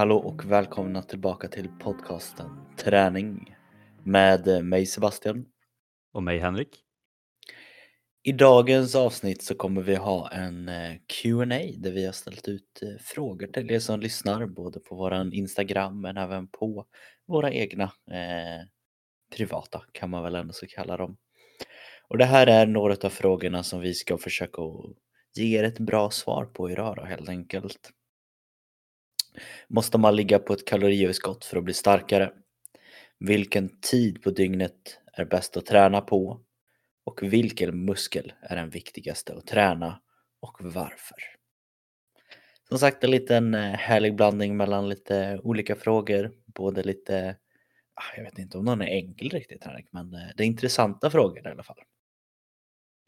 Hallå och välkomna tillbaka till podcasten Träning med mig Sebastian. Och mig Henrik. I dagens avsnitt så kommer vi ha en eh, Q&A där vi har ställt ut eh, frågor till er som lyssnar både på våran Instagram men även på våra egna eh, privata kan man väl ändå så kalla dem. Och det här är några av frågorna som vi ska försöka ge er ett bra svar på idag då, helt enkelt. Måste man ligga på ett kaloriöverskott för att bli starkare? Vilken tid på dygnet är bäst att träna på? Och vilken muskel är den viktigaste att träna och varför? Som sagt en liten eh, härlig blandning mellan lite olika frågor, både lite, ah, jag vet inte om någon är enkel riktigt Henrik, men eh, det är intressanta frågor i alla fall.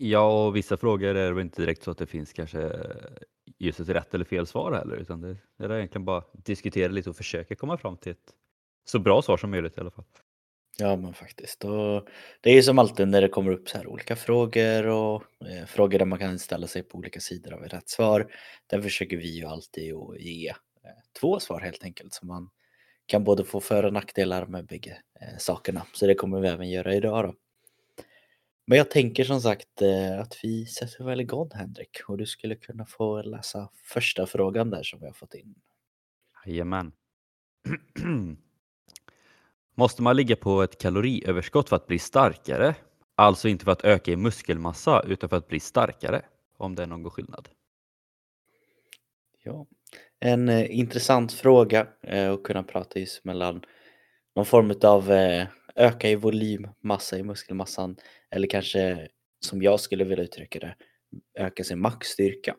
Ja, och vissa frågor är det väl inte direkt så att det finns kanske eh, just ett rätt eller fel svar heller, utan det, det är egentligen bara diskutera lite och försöka komma fram till ett så bra svar som möjligt i alla fall. Ja men faktiskt. Och det är ju som alltid när det kommer upp så här olika frågor och eh, frågor där man kan ställa sig på olika sidor av rätt svar. Där försöker vi ju alltid att ge eh, två svar helt enkelt så man kan både få för och nackdelar med bägge eh, sakerna. Så det kommer vi även göra idag då. Men jag tänker som sagt eh, att vi sätter väl igång Henrik och du skulle kunna få läsa första frågan där som vi har fått in. Jajamän. Måste man ligga på ett kaloriöverskott för att bli starkare? Alltså inte för att öka i muskelmassa utan för att bli starkare, om det är någon skillnad. Ja, en eh, intressant fråga eh, att kunna prata just mellan någon form av eh, öka i volym, massa i muskelmassan eller kanske som jag skulle vilja uttrycka det, öka sin maxstyrka.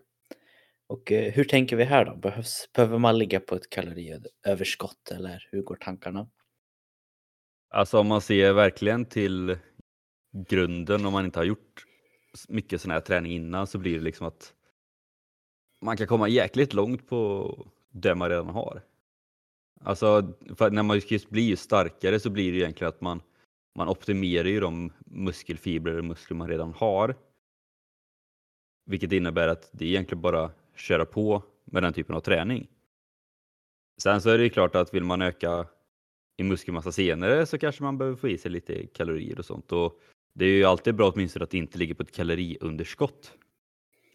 Och eh, hur tänker vi här då? Behövs, behöver man ligga på ett kaloriöverskott eller hur går tankarna? Alltså om man ser verkligen till grunden om man inte har gjort mycket sån här träning innan så blir det liksom att man kan komma jäkligt långt på det man redan har. Alltså för när man just blir starkare så blir det egentligen att man, man optimerar ju de muskelfibrer och muskler man redan har. Vilket innebär att det är egentligen bara köra på med den typen av träning. Sen så är det ju klart att vill man öka i muskelmassa senare så kanske man behöver få i sig lite kalorier och sånt. Och det är ju alltid bra åtminstone att det inte ligger på ett kaloriunderskott.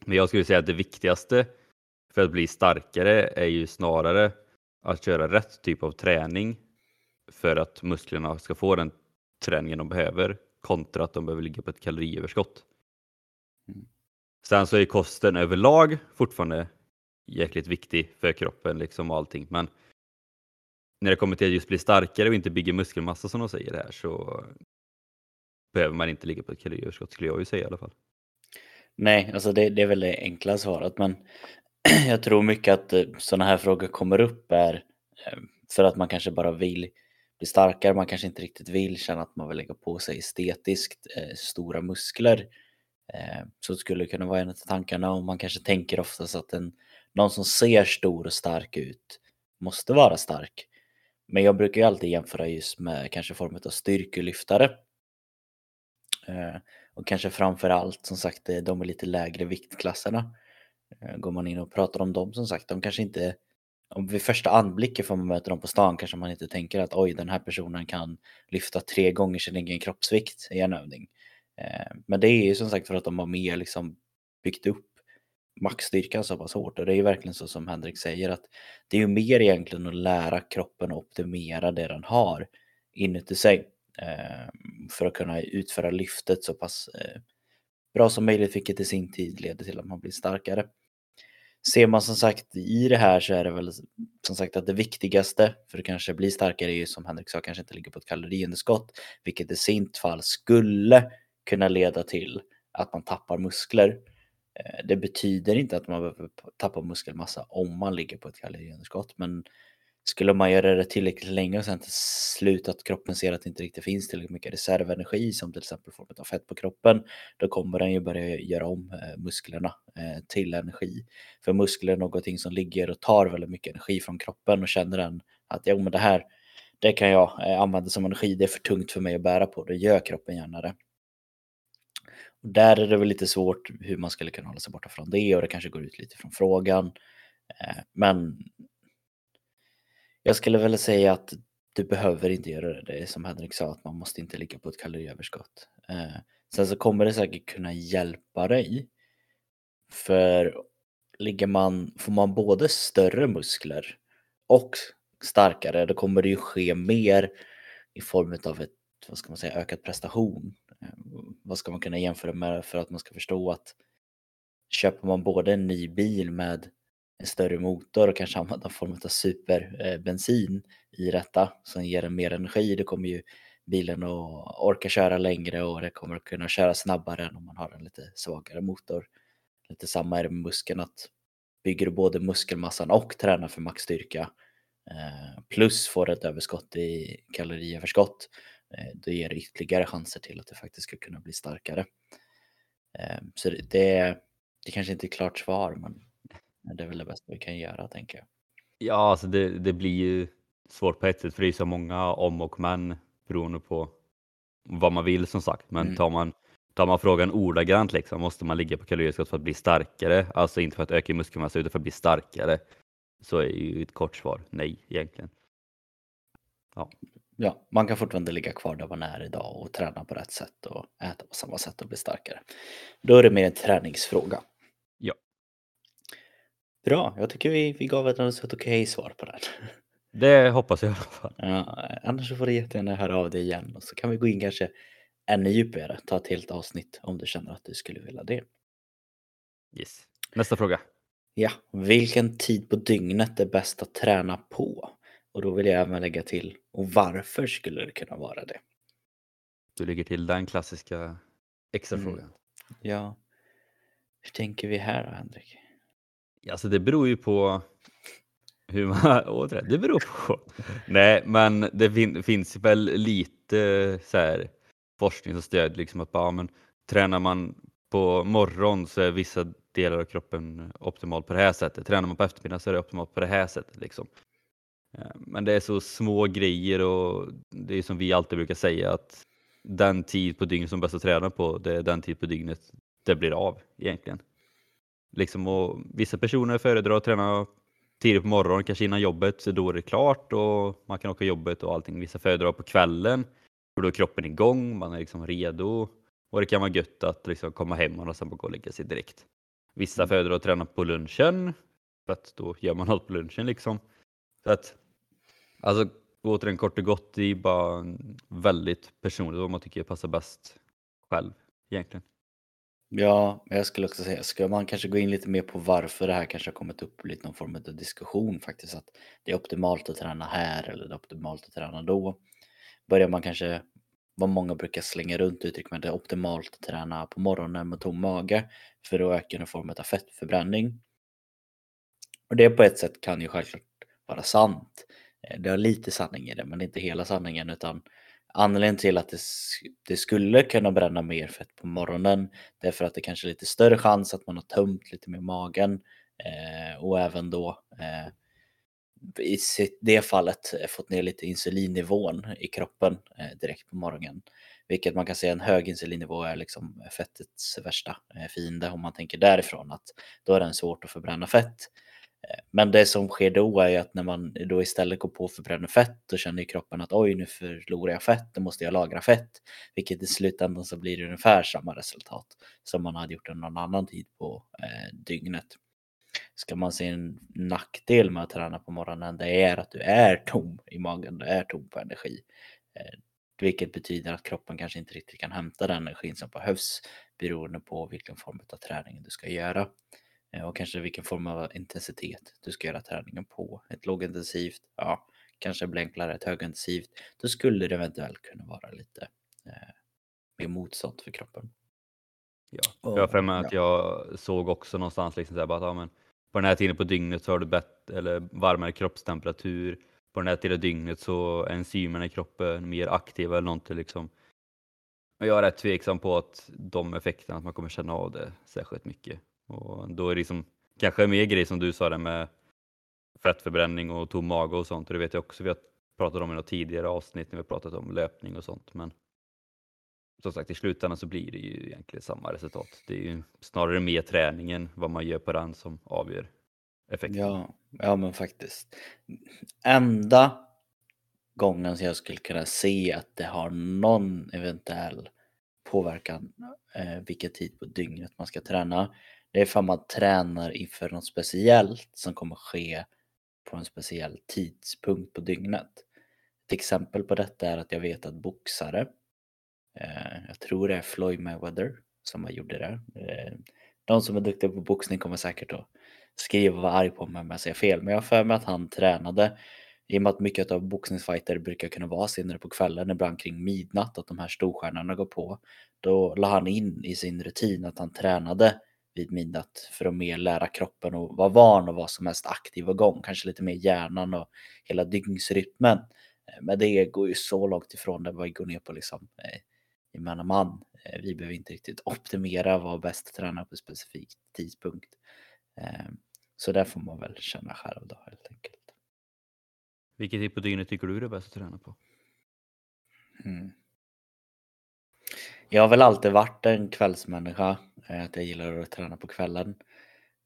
Men jag skulle säga att det viktigaste för att bli starkare är ju snarare att köra rätt typ av träning för att musklerna ska få den träningen de behöver kontra att de behöver ligga på ett kaloriöverskott. Mm. Sen så är kosten överlag fortfarande jäkligt viktig för kroppen liksom och allting men när det kommer till att just bli starkare och inte bygga muskelmassa som de säger här så behöver man inte ligga på ett kaloriöverskott skulle jag ju säga i alla fall. Nej, alltså det, det är väl det enkla svaret men jag tror mycket att eh, sådana här frågor kommer upp är eh, för att man kanske bara vill bli starkare, man kanske inte riktigt vill känna att man vill lägga på sig estetiskt eh, stora muskler. Eh, så det skulle kunna vara en av tankarna och man kanske tänker oftast att en, någon som ser stor och stark ut måste vara stark. Men jag brukar ju alltid jämföra just med kanske formen av styrkelyftare. Eh, och kanske framför allt som sagt eh, de är lite lägre viktklasserna. Eh, går man in och pratar om dem som sagt, de kanske inte om vid första anblicken får man möta dem på stan kanske man inte tänker att oj den här personen kan lyfta tre gånger sin egen kroppsvikt i en övning. Eh, men det är ju som sagt för att de har mer liksom byggt upp maxstyrkan så pass hårt. Och det är ju verkligen så som Henrik säger att det är ju mer egentligen att lära kroppen att optimera det den har inuti sig eh, för att kunna utföra lyftet så pass bra som möjligt, vilket i sin tid leder till att man blir starkare. Ser man som sagt i det här så är det väl som sagt att det viktigaste för att kanske bli starkare är ju som Henrik sa, kanske inte ligga på ett kaloriunderskott, vilket i sin fall skulle kunna leda till att man tappar muskler. Eh, det betyder inte att man behöver tappa muskelmassa om man ligger på ett kaloriunderskott, men skulle man göra det tillräckligt länge och sen till slut att kroppen ser att det inte riktigt finns tillräckligt mycket reservenergi som till exempel form av fett på kroppen, då kommer den ju börja göra om eh, musklerna eh, till energi. För muskler är någonting som ligger och tar väldigt mycket energi från kroppen och känner den att jo men det här, det kan jag eh, använda som energi, det är för tungt för mig att bära på, då gör kroppen gärna det. Och där är det väl lite svårt hur man skulle kunna hålla sig borta från det och det kanske går ut lite från frågan. Men jag skulle väl säga att du behöver inte göra det. Det är som Henrik sa, att man måste inte ligga på ett kaloriöverskott. Eh, sen så kommer det säkert kunna hjälpa dig. För ligger man, får man både större muskler och starkare, då kommer det ju ske mer i form av ett, vad ska man säga, ökad prestation. Eh, vad ska man kunna jämföra med för att man ska förstå att köper man både en ny bil med en större motor och kanske använda någon form av superbensin eh, i detta som ger den mer energi, då kommer ju bilen att orka köra längre och det kommer att kunna köra snabbare än om man har en lite svagare motor. Lite samma är det med muskeln att bygger du både muskelmassan och tränar för maxstyrka eh, plus får ett överskott i kaloriöverskott eh, då ger det ytterligare chanser till att du faktiskt ska kunna bli starkare. Så det, det kanske inte är klart svar men det är väl det bästa vi kan göra tänker jag. Ja, alltså det, det blir ju svårt på ett sätt för det är så många om och men beroende på vad man vill som sagt. Men mm. tar, man, tar man frågan ordagrant liksom, måste man ligga på kaloriöverskott för att bli starkare, alltså inte för att öka muskelmassa utan för att bli starkare, så är ju ett kort svar nej egentligen. Ja. ja, man kan fortfarande ligga kvar där man är idag och träna på rätt sätt och äta på samma sätt och bli starkare. Då är det mer en träningsfråga. Bra, jag tycker vi, vi gav ett okej okay svar på det. Det hoppas jag i alla fall. Ja, annars får du jättegärna höra av dig igen och så kan vi gå in kanske ännu djupare, ta ett helt avsnitt om du känner att du skulle vilja det. Yes. Nästa fråga. Ja, vilken tid på dygnet är bäst att träna på? Och då vill jag även lägga till, och varför skulle det kunna vara det? Du lägger till den klassiska extra frågan. Mm. Ja. Hur tänker vi här då, Henrik? Alltså det beror ju på hur man åt Det beror på. Nej, men det fin finns väl lite så här, forskning som stödjer liksom att bara, men, tränar man på morgon så är vissa delar av kroppen optimalt på det här sättet. Tränar man på eftermiddagen så är det optimalt på det här sättet. Liksom. Men det är så små grejer och det är som vi alltid brukar säga att den tid på dygnet som bäst att träna på, det är den tid på dygnet det blir av egentligen. Liksom, och vissa personer föredrar att träna tidigt på morgonen, kanske innan jobbet, så då är det klart och man kan åka jobbet och allting. Vissa föredrar på kvällen, för då är kroppen igång, man är liksom redo och det kan vara gött att liksom komma hem och sen gå och lägga sig direkt. Vissa mm. föredrar att träna på lunchen, för att då gör man allt på lunchen liksom. Så att, alltså återigen kort och gott, det är bara väldigt personligt vad man tycker passar bäst själv egentligen. Ja, jag skulle också säga, ska man kanske gå in lite mer på varför det här kanske har kommit upp lite någon form av diskussion faktiskt, att det är optimalt att träna här eller det är optimalt att träna då. Börjar man kanske, vad många brukar slänga runt uttryck med det är optimalt att träna på morgonen med tom mage för att öka en form av fettförbränning. Och det på ett sätt kan ju självklart vara sant. Eh, det har lite sanning i det, men inte hela sanningen utan Anledningen till att det, det, skulle kunna bränna mer fett på morgonen det är för att det kanske är lite större chans att man har tömt lite mer magen eh, och även då eh, i det fallet eh, fått ner lite insulinnivån i kroppen eh, direkt på morgonen. Vilket man kan säga en hög insulinnivå är liksom fettets värsta eh, fiende om man tänker därifrån att då är den svårt att förbränna fett. Men det som sker då är att när man då istället går på och förbränner fett då känner ju kroppen att oj nu förlorar jag fett, då måste jag lagra fett. Vilket i slutändan så blir det ungefär samma resultat som man hade gjort en någon annan tid på eh, dygnet. Ska man se en nackdel med att träna på morgonen det är att du är tom i magen, du är tom på energi. Eh, vilket betyder att kroppen kanske inte riktigt kan hämta den energin som behövs beroende på vilken form av träning du ska göra. Eh, och kanske vilken form av intensitet du ska göra träningen på. Ett lågintensivt, ja, kanske blir enklare. Ett högintensivt, då skulle det eventuellt kunna vara lite eh, mer motstånd för kroppen. Ja, och, jag har för mig att jag såg också någonstans liksom så här, bara, ja, men på den här tiden på dygnet så har du bättre eller varmare kroppstemperatur. På den här tiden på dygnet så är enzymerna i kroppen mer aktiva eller någonting liksom. Och jag är rätt tveksam på att de effekterna, att man kommer känna av det särskilt mycket. Och då är det liksom, kanske mer grej som du sa där med fettförbränning och tom mage och sånt. Och det vet jag också vi har pratat om i något tidigare avsnitt när vi pratat om löpning och sånt. Men som sagt i slutändan så blir det ju egentligen samma resultat. Det är ju snarare mer träningen, vad man gör på den som avgör effekten. Ja, ja men faktiskt. Enda gången som jag skulle kunna se att det har någon eventuell påverkan eh, vilken tid på dygnet man ska träna. Det är för man tränar inför något speciellt som kommer ske på en speciell tidpunkt på dygnet. Ett exempel på detta är att jag vet att boxare, eh, jag tror det är Floyd Mayweather som har gjort det där. Eh, de som är duktiga på boxning kommer säkert att skriva och vara arg på mig om jag säger fel, men jag har för mig att han tränade i och med att mycket av boxningsfighter brukar kunna vara senare på kvällen, ibland kring midnatt, att de här storstjärnorna går på. Då la han in i sin rutin att han tränade vid midnatt för att mer lära kroppen och vara van och vara som mest aktiv och igång, kanske lite mer hjärnan och hela dygnsrytmen. Eh, men det går ju så långt ifrån det vi går ner på liksom eh, gemene man. Eh, vi behöver inte riktigt optimera vad bäst träna på specifik tidpunkt. Så där får man väl känna själv då helt enkelt. Vilket tid på dygnet tycker du är bäst att träna på? Mm. Jag har väl alltid varit en kvällsmänniska, att jag gillar att träna på kvällen.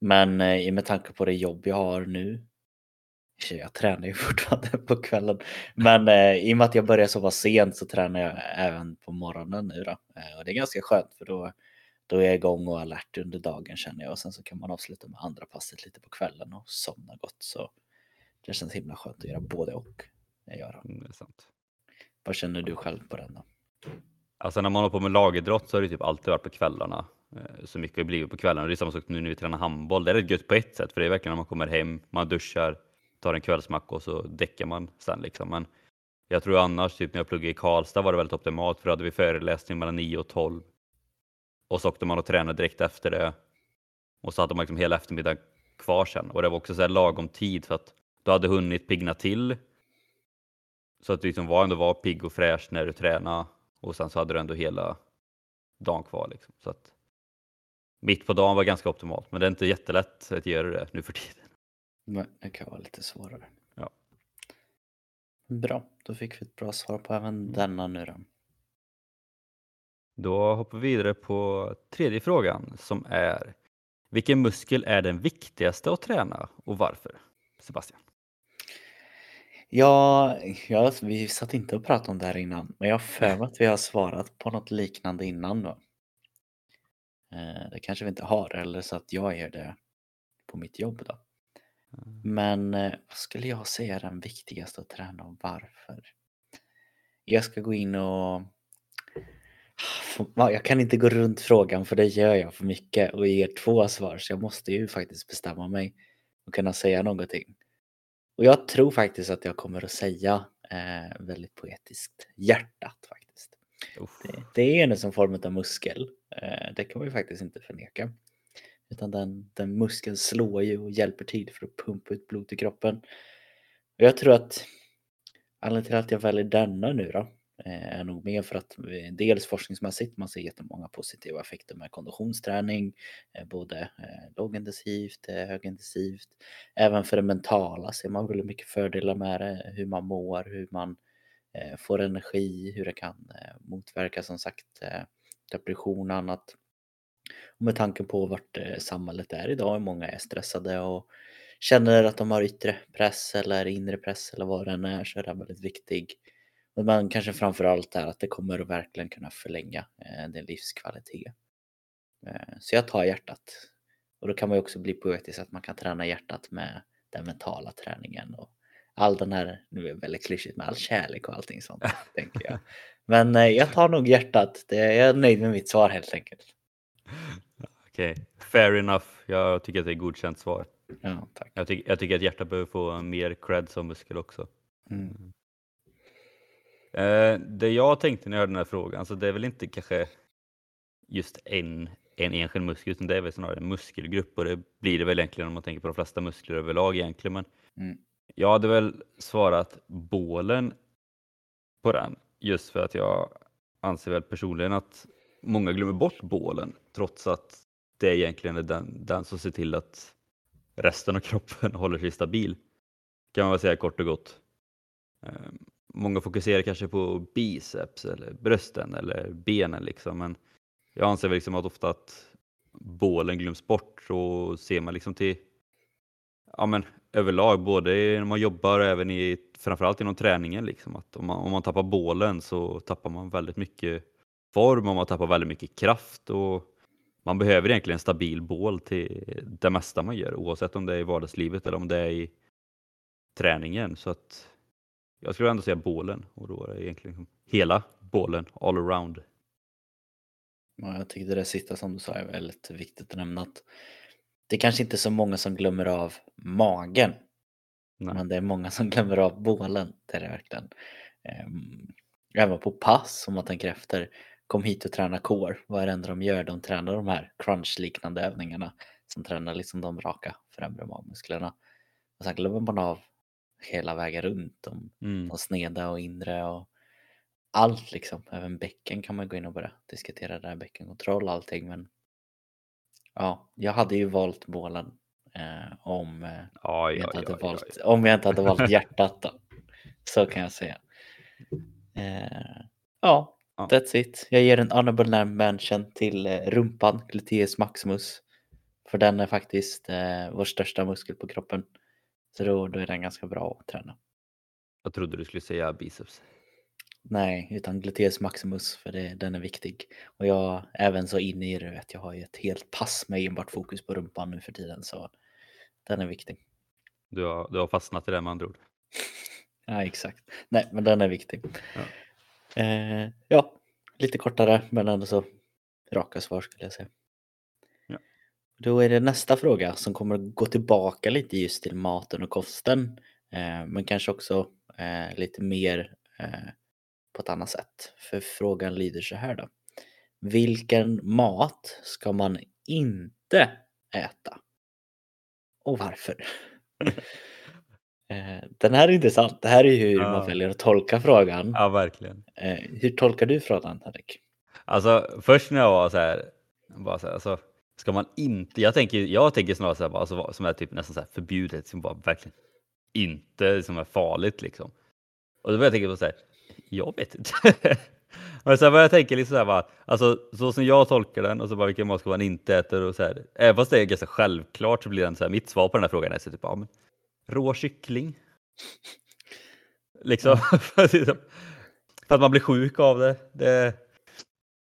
Men eh, med tanke på det jobb jag har nu, jag tränar ju fortfarande på kvällen, men eh, i och med att jag börjar så pass sent så tränar jag även på morgonen nu då. Och det är ganska skönt för då, då är jag igång och alert under dagen känner jag och sen så kan man avsluta med andra passet lite på kvällen och somna gott. Så det känns himla skönt att göra både och. Göra. Mm, det är sant. Vad känner du själv på den då? Alltså när man håller på med lagidrott så har det typ alltid varit på kvällarna. Eh, så mycket har blivit på kvällarna. Det är samma sak nu när vi tränar handboll. Det är rätt gött på ett sätt för det är verkligen när man kommer hem, man duschar, tar en kvällsmacka och så däckar man sen liksom. Men jag tror annars, typ när jag pluggade i Karlstad var det väldigt optimalt för då hade vi föreläsning mellan 9 och 12. Och så åkte man och tränade direkt efter det. Och så hade man liksom hela eftermiddagen kvar sen. Och det var också så här lagom tid för att du hade hunnit pigna till. Så att du liksom var ändå var pigg och fräsch när du tränade och sen så hade du ändå hela dagen kvar. Liksom. Så att mitt på dagen var ganska optimalt, men det är inte jättelätt att göra det nu för tiden. Nej, det kan vara lite svårare. Ja. Bra, då fick vi ett bra svar på även mm. denna nu då. Då hoppar vi vidare på tredje frågan som är Vilken muskel är den viktigaste att träna och varför? Sebastian? Ja, ja, vi satt inte och pratade om det här innan, men jag har för mig att vi har svarat på något liknande innan då. Eh, det kanske vi inte har, eller så att jag gör det på mitt jobb då. Mm. Men eh, vad skulle jag säga är den viktigaste att träna och varför? Jag ska gå in och... Jag kan inte gå runt frågan för det gör jag för mycket och ger två svar så jag måste ju faktiskt bestämma mig och kunna säga någonting. Och jag tror faktiskt att jag kommer att säga eh, väldigt poetiskt hjärtat faktiskt. Det, det, är en som form av muskel. Eh, det kan man ju faktiskt inte förneka. Utan den, den muskeln slår ju och hjälper till för att pumpa ut blod i kroppen. Och jag tror att anledningen till att jag väljer denna nu då eh, är nog mer för att eh, dels forskningsmässigt man ser jättemånga positiva effekter med konditionsträning, både lågintensivt, högintensivt. Även för det mentala ser man väldigt mycket fördelar med det, hur man mår, hur man får energi, hur det kan motverka som sagt depression och annat. Och med tanke på vart eh, samhället är idag, hur många är stressade och känner att de har yttre press eller inre press eller vad det än är så är det väldigt viktigt. men kanske framför allt är att det kommer att verkligen kunna förlänga eh, din livskvalitet. Eh, så jag tar hjärtat. Och då kan man ju också bli poetisk att man kan träna hjärtat med den mentala träningen och all den här, nu är det väldigt klyschigt med all kärlek och allting sånt, tänker jag. Men eh, jag tar nog hjärtat. Det, jag är nöjd med mitt svar helt enkelt. Okej, okay. fair enough. Jag tycker att det är godkänt svar. Ja, tack. Jag, ty jag tycker att hjärtat behöver få mer cred som muskel också. Mm. Eh, det jag tänkte när jag hörde den här frågan, alltså det är väl inte kanske just en, en enskild muskel, utan det är väl snarare en muskelgrupp och det blir det väl egentligen om man tänker på de flesta muskler överlag egentligen. Men mm jag hade väl svarat bålen på den, just för att jag anser väl personligen att många glömmer bort bålen, trots att det egentligen är den, den som ser till att resten av kroppen håller sig stabil. Kan man väl säga kort och gott. Ehm, många fokuserar kanske på biceps eller brösten eller benen liksom. Men jag anser liksom att ofta att bålen glöms bort och ser man liksom till ja, men, överlag, både när man jobbar och även i, framförallt inom träningen. Liksom, att om, man, om man tappar bålen så tappar man väldigt mycket form och man tappar väldigt mycket kraft. Och man behöver egentligen en stabil bål till det mesta man gör oavsett om det är i vardagslivet eller om det är i träningen. Så att jag skulle ändå säga bålen och då är det egentligen hela bålen all around. Ja, jag tyckte det sista som du sa är väldigt viktigt att nämna att det kanske inte är så många som glömmer av magen. Nej. Men det är många som glömmer av bålen. Det är det verkligen. Ehm, Även på pass om man tänker efter. Kom hit och träna core. Vad är det enda de gör? De tränar de här crunch-liknande övningarna. Som tränar liksom de raka främre magmusklerna. Och sen glömmer man av hela vägen runt. De, Mm. de sneda och inre och allt liksom. Även bäcken kan man gå in och börja diskutera där. Bäckenkontroll och allting. Men ja, jag hade ju valt bålen. Eh, om, eh, Ja, jag ja, inte hade valt, om jag inte hade valt hjärtat då. Så kan jag säga. Eh, ja, Ja. that's it. Jag ger en honorable mention till eh, rumpan, gluteus maximus. För den är faktiskt eh, vår största muskel på kroppen. Så då, då är den ganska bra att träna. Jag trodde du skulle säga biceps. Nej, utan gluteus maximus för det, den är viktig. Och jag även så inne i det att jag har ju ett helt pass med enbart fokus på rumpan nu för tiden. Så den är viktig. Du har, du har fastnat i det med andra ord. Ja, exakt. Nej, men den är viktig. Ja. Eh, ja, lite kortare men ändå så raka svar skulle jag säga. Ja. Då är det nästa fråga som kommer att gå tillbaka lite just till maten och kosten. Eh, men kanske också eh, lite mer eh, på ett annat sätt. För frågan lyder så här då. Vilken mat ska man inte äta? Och varför? Eh, Den här är intressant. Det här är hur Ja. man väljer att tolka frågan. Ja, verkligen. Eh, Hur tolkar du frågan Henrik? Alltså först när jag var så här, bara så här alltså, ska man inte, jag tänker, jag tänker snarare så här, alltså, som är typ nästan så här förbjudet, som bara verkligen inte som är farligt liksom. Och då började jag tänka på så här, jag vet inte. Men sen började jag tänka liksom så här, bara, alltså så som jag tolkar den och så bara vilken mat ska man inte äta och så här, även fast det är ganska självklart så blir den så här, mitt svar på den här frågan är så typ, ja, men, rå kyckling. Liksom, för, att liksom, för att man blir sjuk av det. det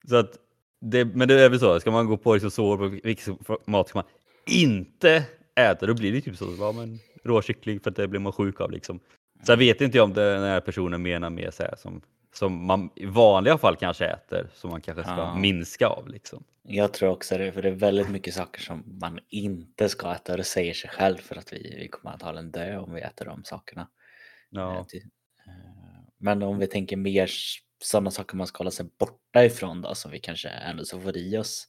så att det, men det är väl så, ska man gå på liksom så på vilken mat ska man inte äta, då blir det typ så, ja, men rå kyckling för att det blir man sjuk av liksom. Sen vet inte jag om den här personen menar mer så här, som, som man i vanliga fall kanske äter, som man kanske ska Ja. minska av liksom. Jag tror också det, för det är väldigt mycket saker som man inte ska äta och det säger sig själv för att vi, vi kommer antagligen dö om vi äter de sakerna. Eh, Ja, till- eh, Men om vi tänker mer sådana saker man ska hålla sig borta ifrån då som vi kanske ändå så får i oss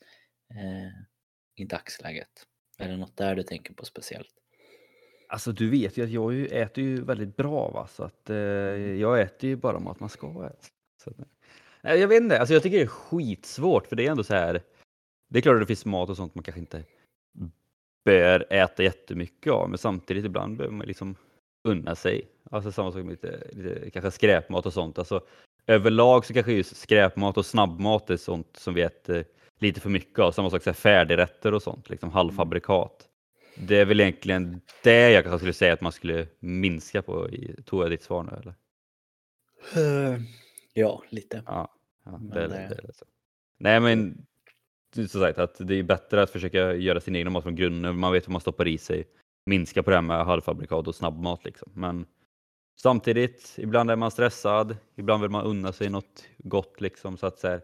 eh, i dagsläget. Är det något där du tänker på speciellt? Alltså du vet ju att jag ju äter ju väldigt bra va, så att eh, jag äter ju bara mat man ska äta. Så, nej, jag vet inte, alltså jag tycker det är skitsvårt för det är ändå så här. Det är klart att det finns mat och sånt man kanske inte bör äta jättemycket av, men samtidigt ibland behöver man liksom unna sig. Alltså samma sak med lite, lite kanske skräpmat och sånt. Alltså, överlag så kanske just skräpmat och snabbmat är sånt som vi äter lite för mycket av. Samma sak så här färdigrätter och sånt, liksom halvfabrikat. Det är väl egentligen det jag kanske skulle säga att man skulle minska på. Tog jag ditt svar nu eller? Ja, lite. Ja, ja Men det, är det- det, det så. Nej men som sagt att det är bättre att försöka göra sin egen mat från grunden. Man vet vad man stoppar i sig. Minska på det här med halvfabrikat och snabbmat liksom. Men samtidigt, ibland är man stressad. Ibland vill man unna sig något gott liksom så att så här,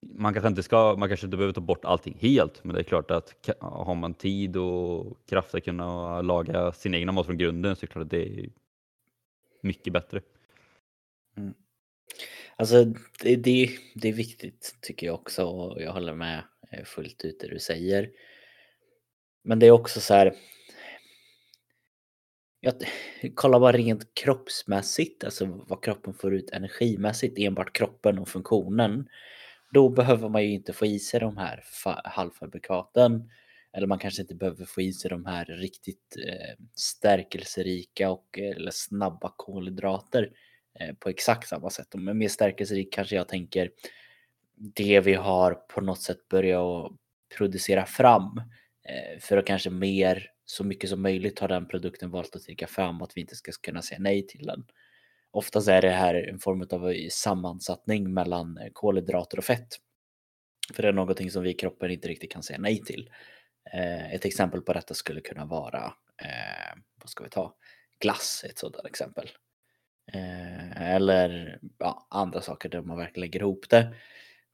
man kanske inte ska, man kanske inte behöver ta bort allting helt, men det är klart att har man tid och kraft att kunna laga sin egna mat från grunden så är det klart att det är mycket bättre. Mm. Alltså det, det, det är viktigt tycker jag också och jag håller med eh, fullt ut det du säger. Men det är också så här. Jag, kolla bara rent kroppsmässigt, alltså vad kroppen får ut energimässigt, enbart kroppen och funktionen. Då behöver man ju inte få i sig de här halvfabrikaten. Eller man kanske inte behöver få i sig de här riktigt eh, stärkelserika och eh, eller snabba kolhydrater eh, på exakt samma sätt. Men mer stärkelserik kanske jag tänker det vi har på något sätt börjat producera fram eh, för att kanske mer så mycket som möjligt har den produkten valt att trycka fram att vi inte ska kunna säga nej till den. Oftast är det här en form av eh, sammansättning mellan eh, kolhydrater och fett. För det är någonting som vi i kroppen inte riktigt kan säga nej till. Eh, ett exempel på detta skulle kunna vara, vad ska vi ta, glass ett sådant exempel. Eller ja, andra saker där man verkligen lägger ihop det.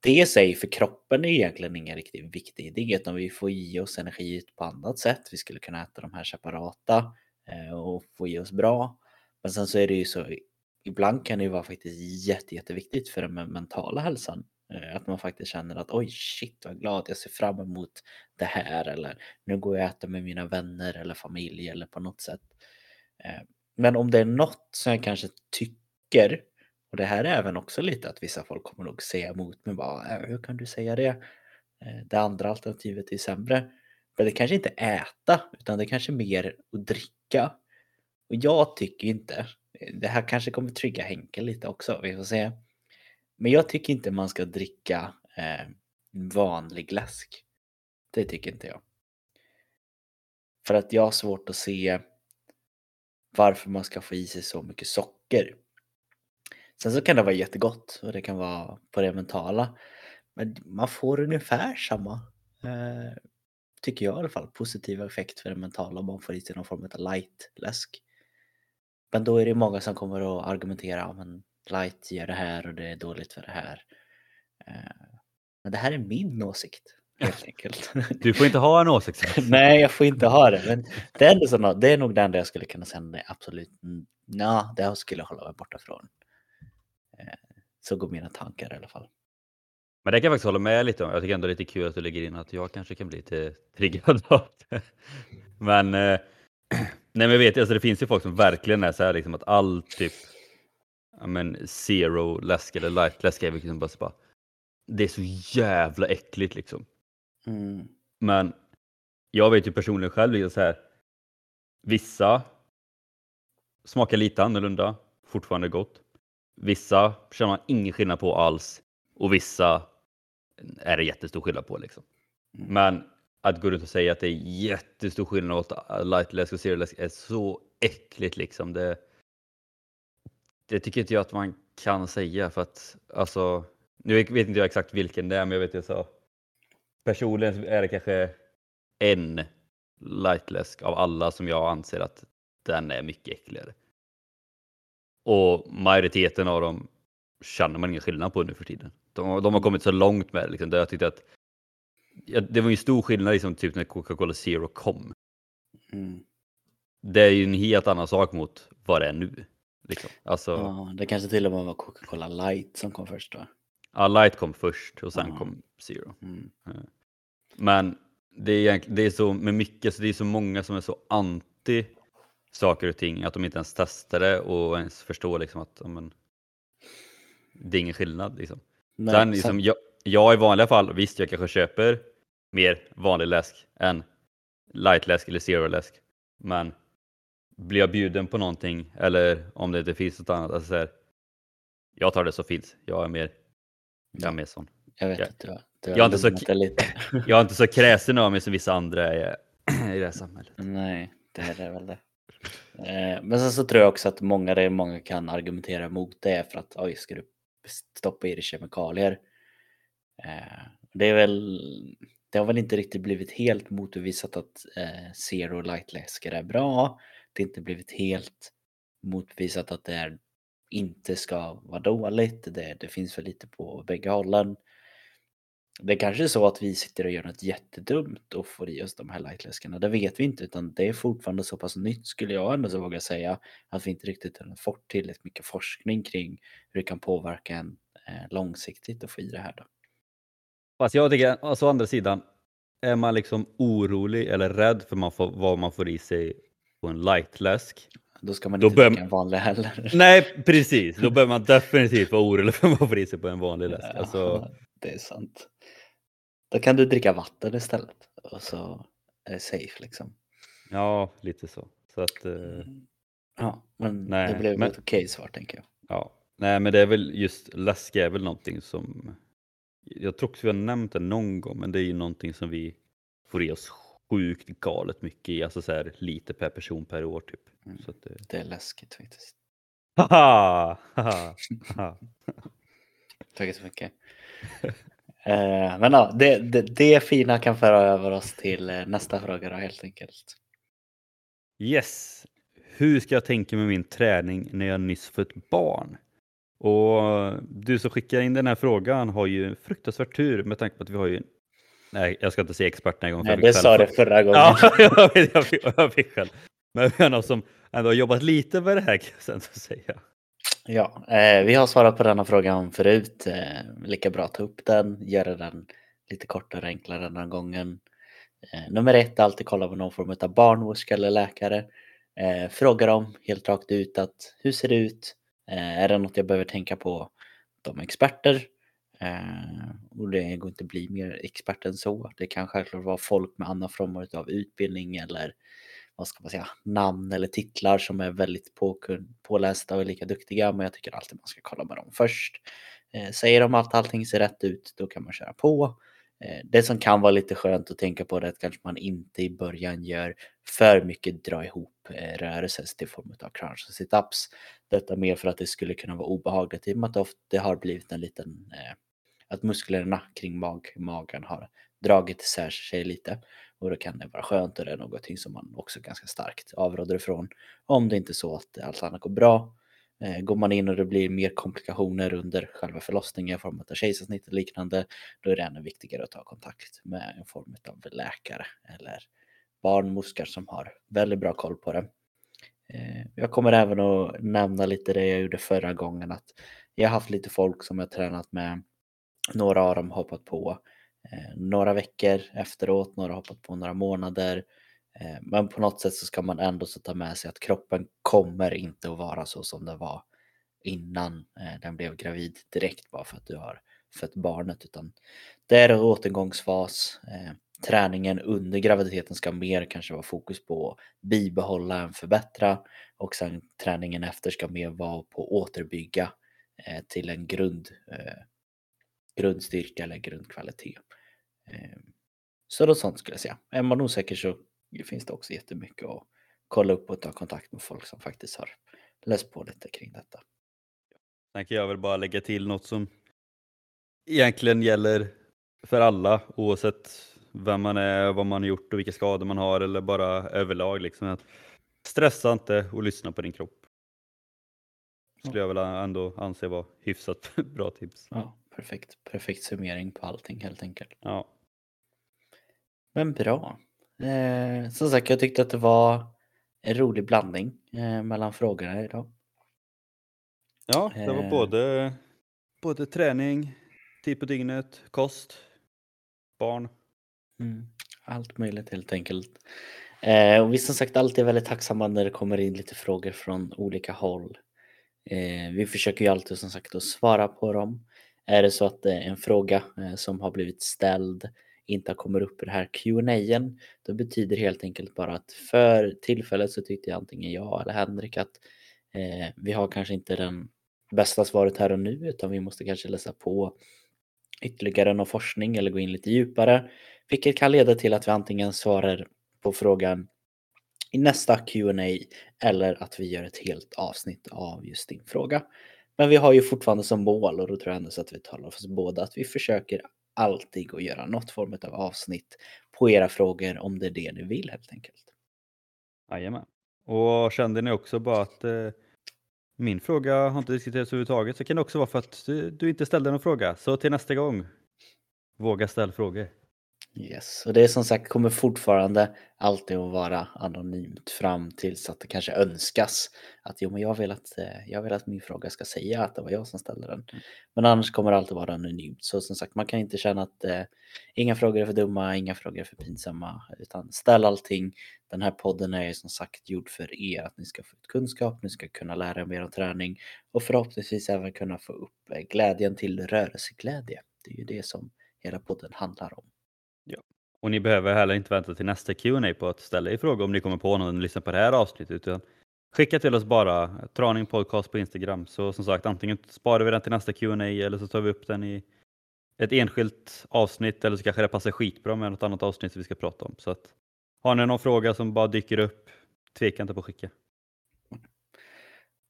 Det i sig för kroppen är egentligen ingen riktigt viktig idé utan vi får i oss energi på annat sätt. Vi skulle kunna äta de här separata och få i oss bra. Men sen så är det ju så ibland kan det ju vara faktiskt jätte, jätteviktigt för den mentala hälsan. Eh, att man faktiskt känner att oj shit vad glad jag ser fram emot det här eller nu går jag och äter med mina vänner eller familj eller på något sätt. Eh, men om det är något som jag kanske tycker, och det här är även också lite att vissa folk kommer nog säga emot mig bara, äh, hur kan du säga det? Eh, det andra alternativet är sämre. Men det kanske inte äta, utan det kanske mer att dricka. Och jag tycker inte, det här kanske kommer trygga Henke lite också, vi får se. Men jag tycker inte man ska dricka eh, vanlig läsk. Det tycker inte jag. För att jag har svårt att se varför man ska få i sig så mycket socker. Sen så kan det vara jättegott och det kan vara på det mentala. Men man får ungefär samma, eh, tycker jag i alla fall, positiva effekt för det mentala om man får i sig någon form av light-läsk. Men då är det många som kommer att argumentera om light gör det här och det är dåligt för det här. Eh, men det här är min åsikt helt enkelt. Du får inte ha en åsikt. Nej, jag får inte ha det. Men det är, så, det är nog det enda jag skulle kunna säga absolut. Ja, det skulle jag hålla mig borta från. Eh, så går mina tankar i alla fall. Men det kan jag faktiskt hålla med lite om. Jag tycker ändå det är lite kul att du lägger in att jag kanske kan bli lite triggad av det. Men, eh, nej men jag vet, alltså det finns ju folk som verkligen är så här liksom att all typ ja, men zero läsk eller light läsk är liksom bara, så bara det är så jävla äckligt liksom. Mm. Men jag vet ju personligen själv, liksom så här, vissa smakar lite annorlunda, fortfarande gott. Vissa känner man ingen skillnad på alls och vissa är det jättestor skillnad på. Liksom. Mm. Men att gå runt och säga att det är jättestor skillnad åt äh, lightläsk och zeroläsk är så äckligt. Liksom. Det, det tycker inte jag att man kan säga för att alltså, nu vet inte jag exakt vilken det är, men jag vet jag så. Personligen är det kanske en lightläsk av alla som jag anser att den är mycket äckligare. Och majoriteten av dem känner man ingen skillnad på nu för tiden. De, de har kommit så långt med det. Liksom, där jag tyckte att ja, det var ju stor skillnad liksom, typ när Coca-Cola Zero kom. Mm. Det är ju en helt annan sak mot vad det är nu. Liksom. Alltså, ja, det kanske till och med var Coca-Cola light som kom först då. Ja, light kom först och sen Ja. kom zero. Mm. Men det är, det är så med mycket, så det är så många som är så anti saker och ting att de inte ens testar det och ens förstår liksom att ja, men, det är ingen skillnad. Liksom. Nej, sen, liksom, jag, jag i vanliga fall, visst jag kanske köper mer vanlig läsk än light läsk eller zero läsk. Men blir jag bjuden på någonting eller om det inte finns något annat, alltså så här, jag tar det så finns. Jag är mer, jag är mer sån. jag vet jag- att du har, du jag är inte så lite. Jag är inte så kräsen av mig som vissa andra är i det här samhället. Nej, det här är väl det. Eh, Men sen så tror jag också att många, det många kan argumentera emot det för att oj, ska du stoppa i dig kemikalier? Eh, Det är väl, det har väl inte riktigt blivit helt motbevisat att eh, zero light läsker är bra. Det har inte blivit helt motbevisat att det är, inte ska vara dåligt. Det, det finns väl lite på bägge hållen. Det är kanske är så att vi sitter och gör något jättedumt och får i oss de här lightläskarna. Det vet vi inte utan det är fortfarande så pass nytt skulle jag ändå så våga säga att vi inte riktigt har fått tillräckligt mycket forskning kring hur det kan påverka en eh, långsiktigt att få i det här. Då. Fast jag tycker, alltså å andra sidan, är man liksom orolig eller rädd för man får, vad man får i sig på en lightläsk. Då ska man Då inte dricka en vanlig heller. Nej, precis. Då behöver man definitivt vara orolig för vad man får i sig på en vanlig läsk. Alltså, Ja, det är sant. Då kan du dricka vatten istället och så är det safe liksom. ja, lite så. så att, eh, Ja, men Nej, det blev men- ett okej svar tänker jag. ja. Nej, men det är väl just läsk är väl någonting som jag tror också vi har nämnt det någon gång, men det är ju någonting som vi får i oss sjukt galet mycket i, alltså så här, lite per person per år typ. Mm. Så det... Det är läskigt faktiskt. Haha! Haha! haha. Tack så mycket. Eh, men ja, det, det, det fina kan föra över oss till eh, nästa fråga då helt enkelt. Yes! Hur ska jag tänka med min träning när jag nyss fött barn? Och du som skickar in den här frågan har ju fruktansvärt tur med tanke på att vi har ju Nej, jag ska inte säga experterna en gång. för Nej, det sa det förra gången. Ja, jag vet, jag fick, jag fick skäll. Men vi har någon som ändå har jobbat lite med det här kan jag sen så säga. Ja, eh, vi har svarat på denna frågan förut. Eh, lika bra att ta upp den, göra den lite kortare och enklare den här gången. Eh, nummer ett, alltid kolla på någon form av barnmorska eller läkare. Eh, fråga dem helt rakt ut att hur ser det ut? Eh, är det något jag behöver tänka på? De är experter. Eh, och det går inte att bli mer expert än så. Det kan självklart vara folk med annan form av utbildning eller vad ska man säga, namn eller titlar som är väldigt påkun- pålästa och är lika duktiga. Men jag tycker alltid man ska kolla med dem först. Eh, säger de att allting ser rätt ut, då kan man köra på. Eh, det som kan vara lite skönt att tänka på är att kanske man inte i början gör för mycket dra ihop eh, rörelser till form av crunch och situps. Detta mer för att det skulle kunna vara obehagligt i och med att det ofta har blivit en liten eh, att musklerna kring mag, magen har dragit isär sig lite. Och då kan det vara skönt och det är någonting som man också ganska starkt avråder ifrån. Om det inte är så att allt annat går bra. Eh, går man in och det blir mer komplikationer under själva förlossningen i form av kejsarsnitt och liknande, då är det ännu viktigare att ta kontakt med en form av läkare eller barnmorskor som har väldigt bra koll på det. Eh, jag kommer även att nämna lite det jag gjorde förra gången att jag har haft lite folk som jag tränat med. Några av dem hoppat på eh, några veckor efteråt, några hoppat på några månader. Eh, men på något sätt så ska man ändå så ta med sig att kroppen kommer inte att vara så som den var innan eh, den blev gravid direkt bara för att du har fött barnet utan det är en återgångsfas. Eh, träningen under graviditeten ska mer kanske vara fokus på att bibehålla än förbättra och sen träningen efter ska mer vara på att återbygga till en grund, grundstyrka eller grundkvalitet. Så då sånt skulle jag säga. Är man osäker så finns det också jättemycket att kolla upp och ta kontakt med folk som faktiskt har läst på lite kring detta. Sen kan jag väl bara lägga till något som egentligen gäller för alla oavsett vem man är, vad man har gjort och vilka skador man har eller bara överlag. Liksom. Att stressa inte och lyssna på din kropp. Skulle jag väl ändå anse vara hyfsat bra tips. Ja, perfekt. Perfekt summering på allting helt enkelt. Ja. Men bra. Eh, som sagt, jag tyckte att det var en rolig blandning eh, mellan frågorna idag. Ja, det var Eh. både, både träning, tid på dygnet, kost, barn. Mm. Allt möjligt helt enkelt. Eh, och vi som sagt alltid väldigt tacksamma när det kommer in lite frågor från olika håll. Eh, vi försöker ju alltid som sagt att svara på dem. Är det så att det är en fråga eh, som har blivit ställd inte kommer upp i det här qa då betyder helt enkelt bara att för tillfället så tyckte jag antingen jag eller Henrik att eh, vi har kanske inte den bästa svaret här och nu utan vi måste kanske läsa på ytterligare någon forskning eller gå in lite djupare. Vilket kan leda till att vi antingen svarar på frågan i nästa Q&A eller att vi gör ett helt avsnitt av just din fråga. Men vi har ju fortfarande som mål och då tror jag ändå så att vi talar för oss båda att vi försöker alltid att göra något form av avsnitt på era frågor om det är det ni vill helt enkelt. Jajamän. Och kände ni också bara att eh, min fråga har inte diskuterats överhuvudtaget så kan det också vara för att du, du inte ställde någon fråga. Så till nästa gång, våga ställa frågor. Yes, och det är som sagt kommer fortfarande alltid att vara anonymt fram tills att det kanske önskas att jo, men jag vill att eh, jag vill att min fråga ska säga att det var jag som ställde den. Men annars kommer det alltid vara anonymt. Så som sagt, man kan inte känna att eh, inga frågor är för dumma, inga frågor är för pinsamma, utan ställ allting. Den här podden är ju som sagt gjord för er, att ni ska få ut kunskap, ni ska kunna lära er mer om träning och förhoppningsvis även kunna få upp eh, glädjen till rörelseglädje. Det är ju det som hela podden handlar om. Och ni behöver heller inte vänta till nästa Q&A på att ställa er fråga om ni kommer på någon och lyssnar på det här avsnittet. Utan skicka till oss bara Traning Podcast på Instagram. Så som sagt, antingen sparar vi den till nästa Q&A eller så tar vi upp den i ett enskilt avsnitt eller så kanske det passar skitbra med något annat avsnitt som vi ska prata om. Så att Har ni någon fråga som bara dyker upp, tveka inte på att skicka.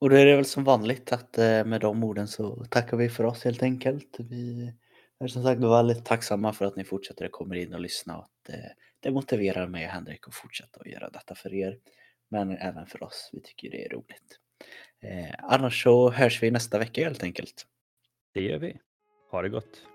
Och då är det väl som vanligt att eh, med de orden så tackar vi för oss helt enkelt. Vi är som sagt väldigt tacksamma för att ni fortsätter att komma in och lyssna och att eh, det motiverar mig och Henrik att fortsätta att göra detta för er. Men även för oss. Vi tycker det är roligt. Eh, annars så hörs vi nästa vecka helt enkelt. Det gör vi. Ha det gott.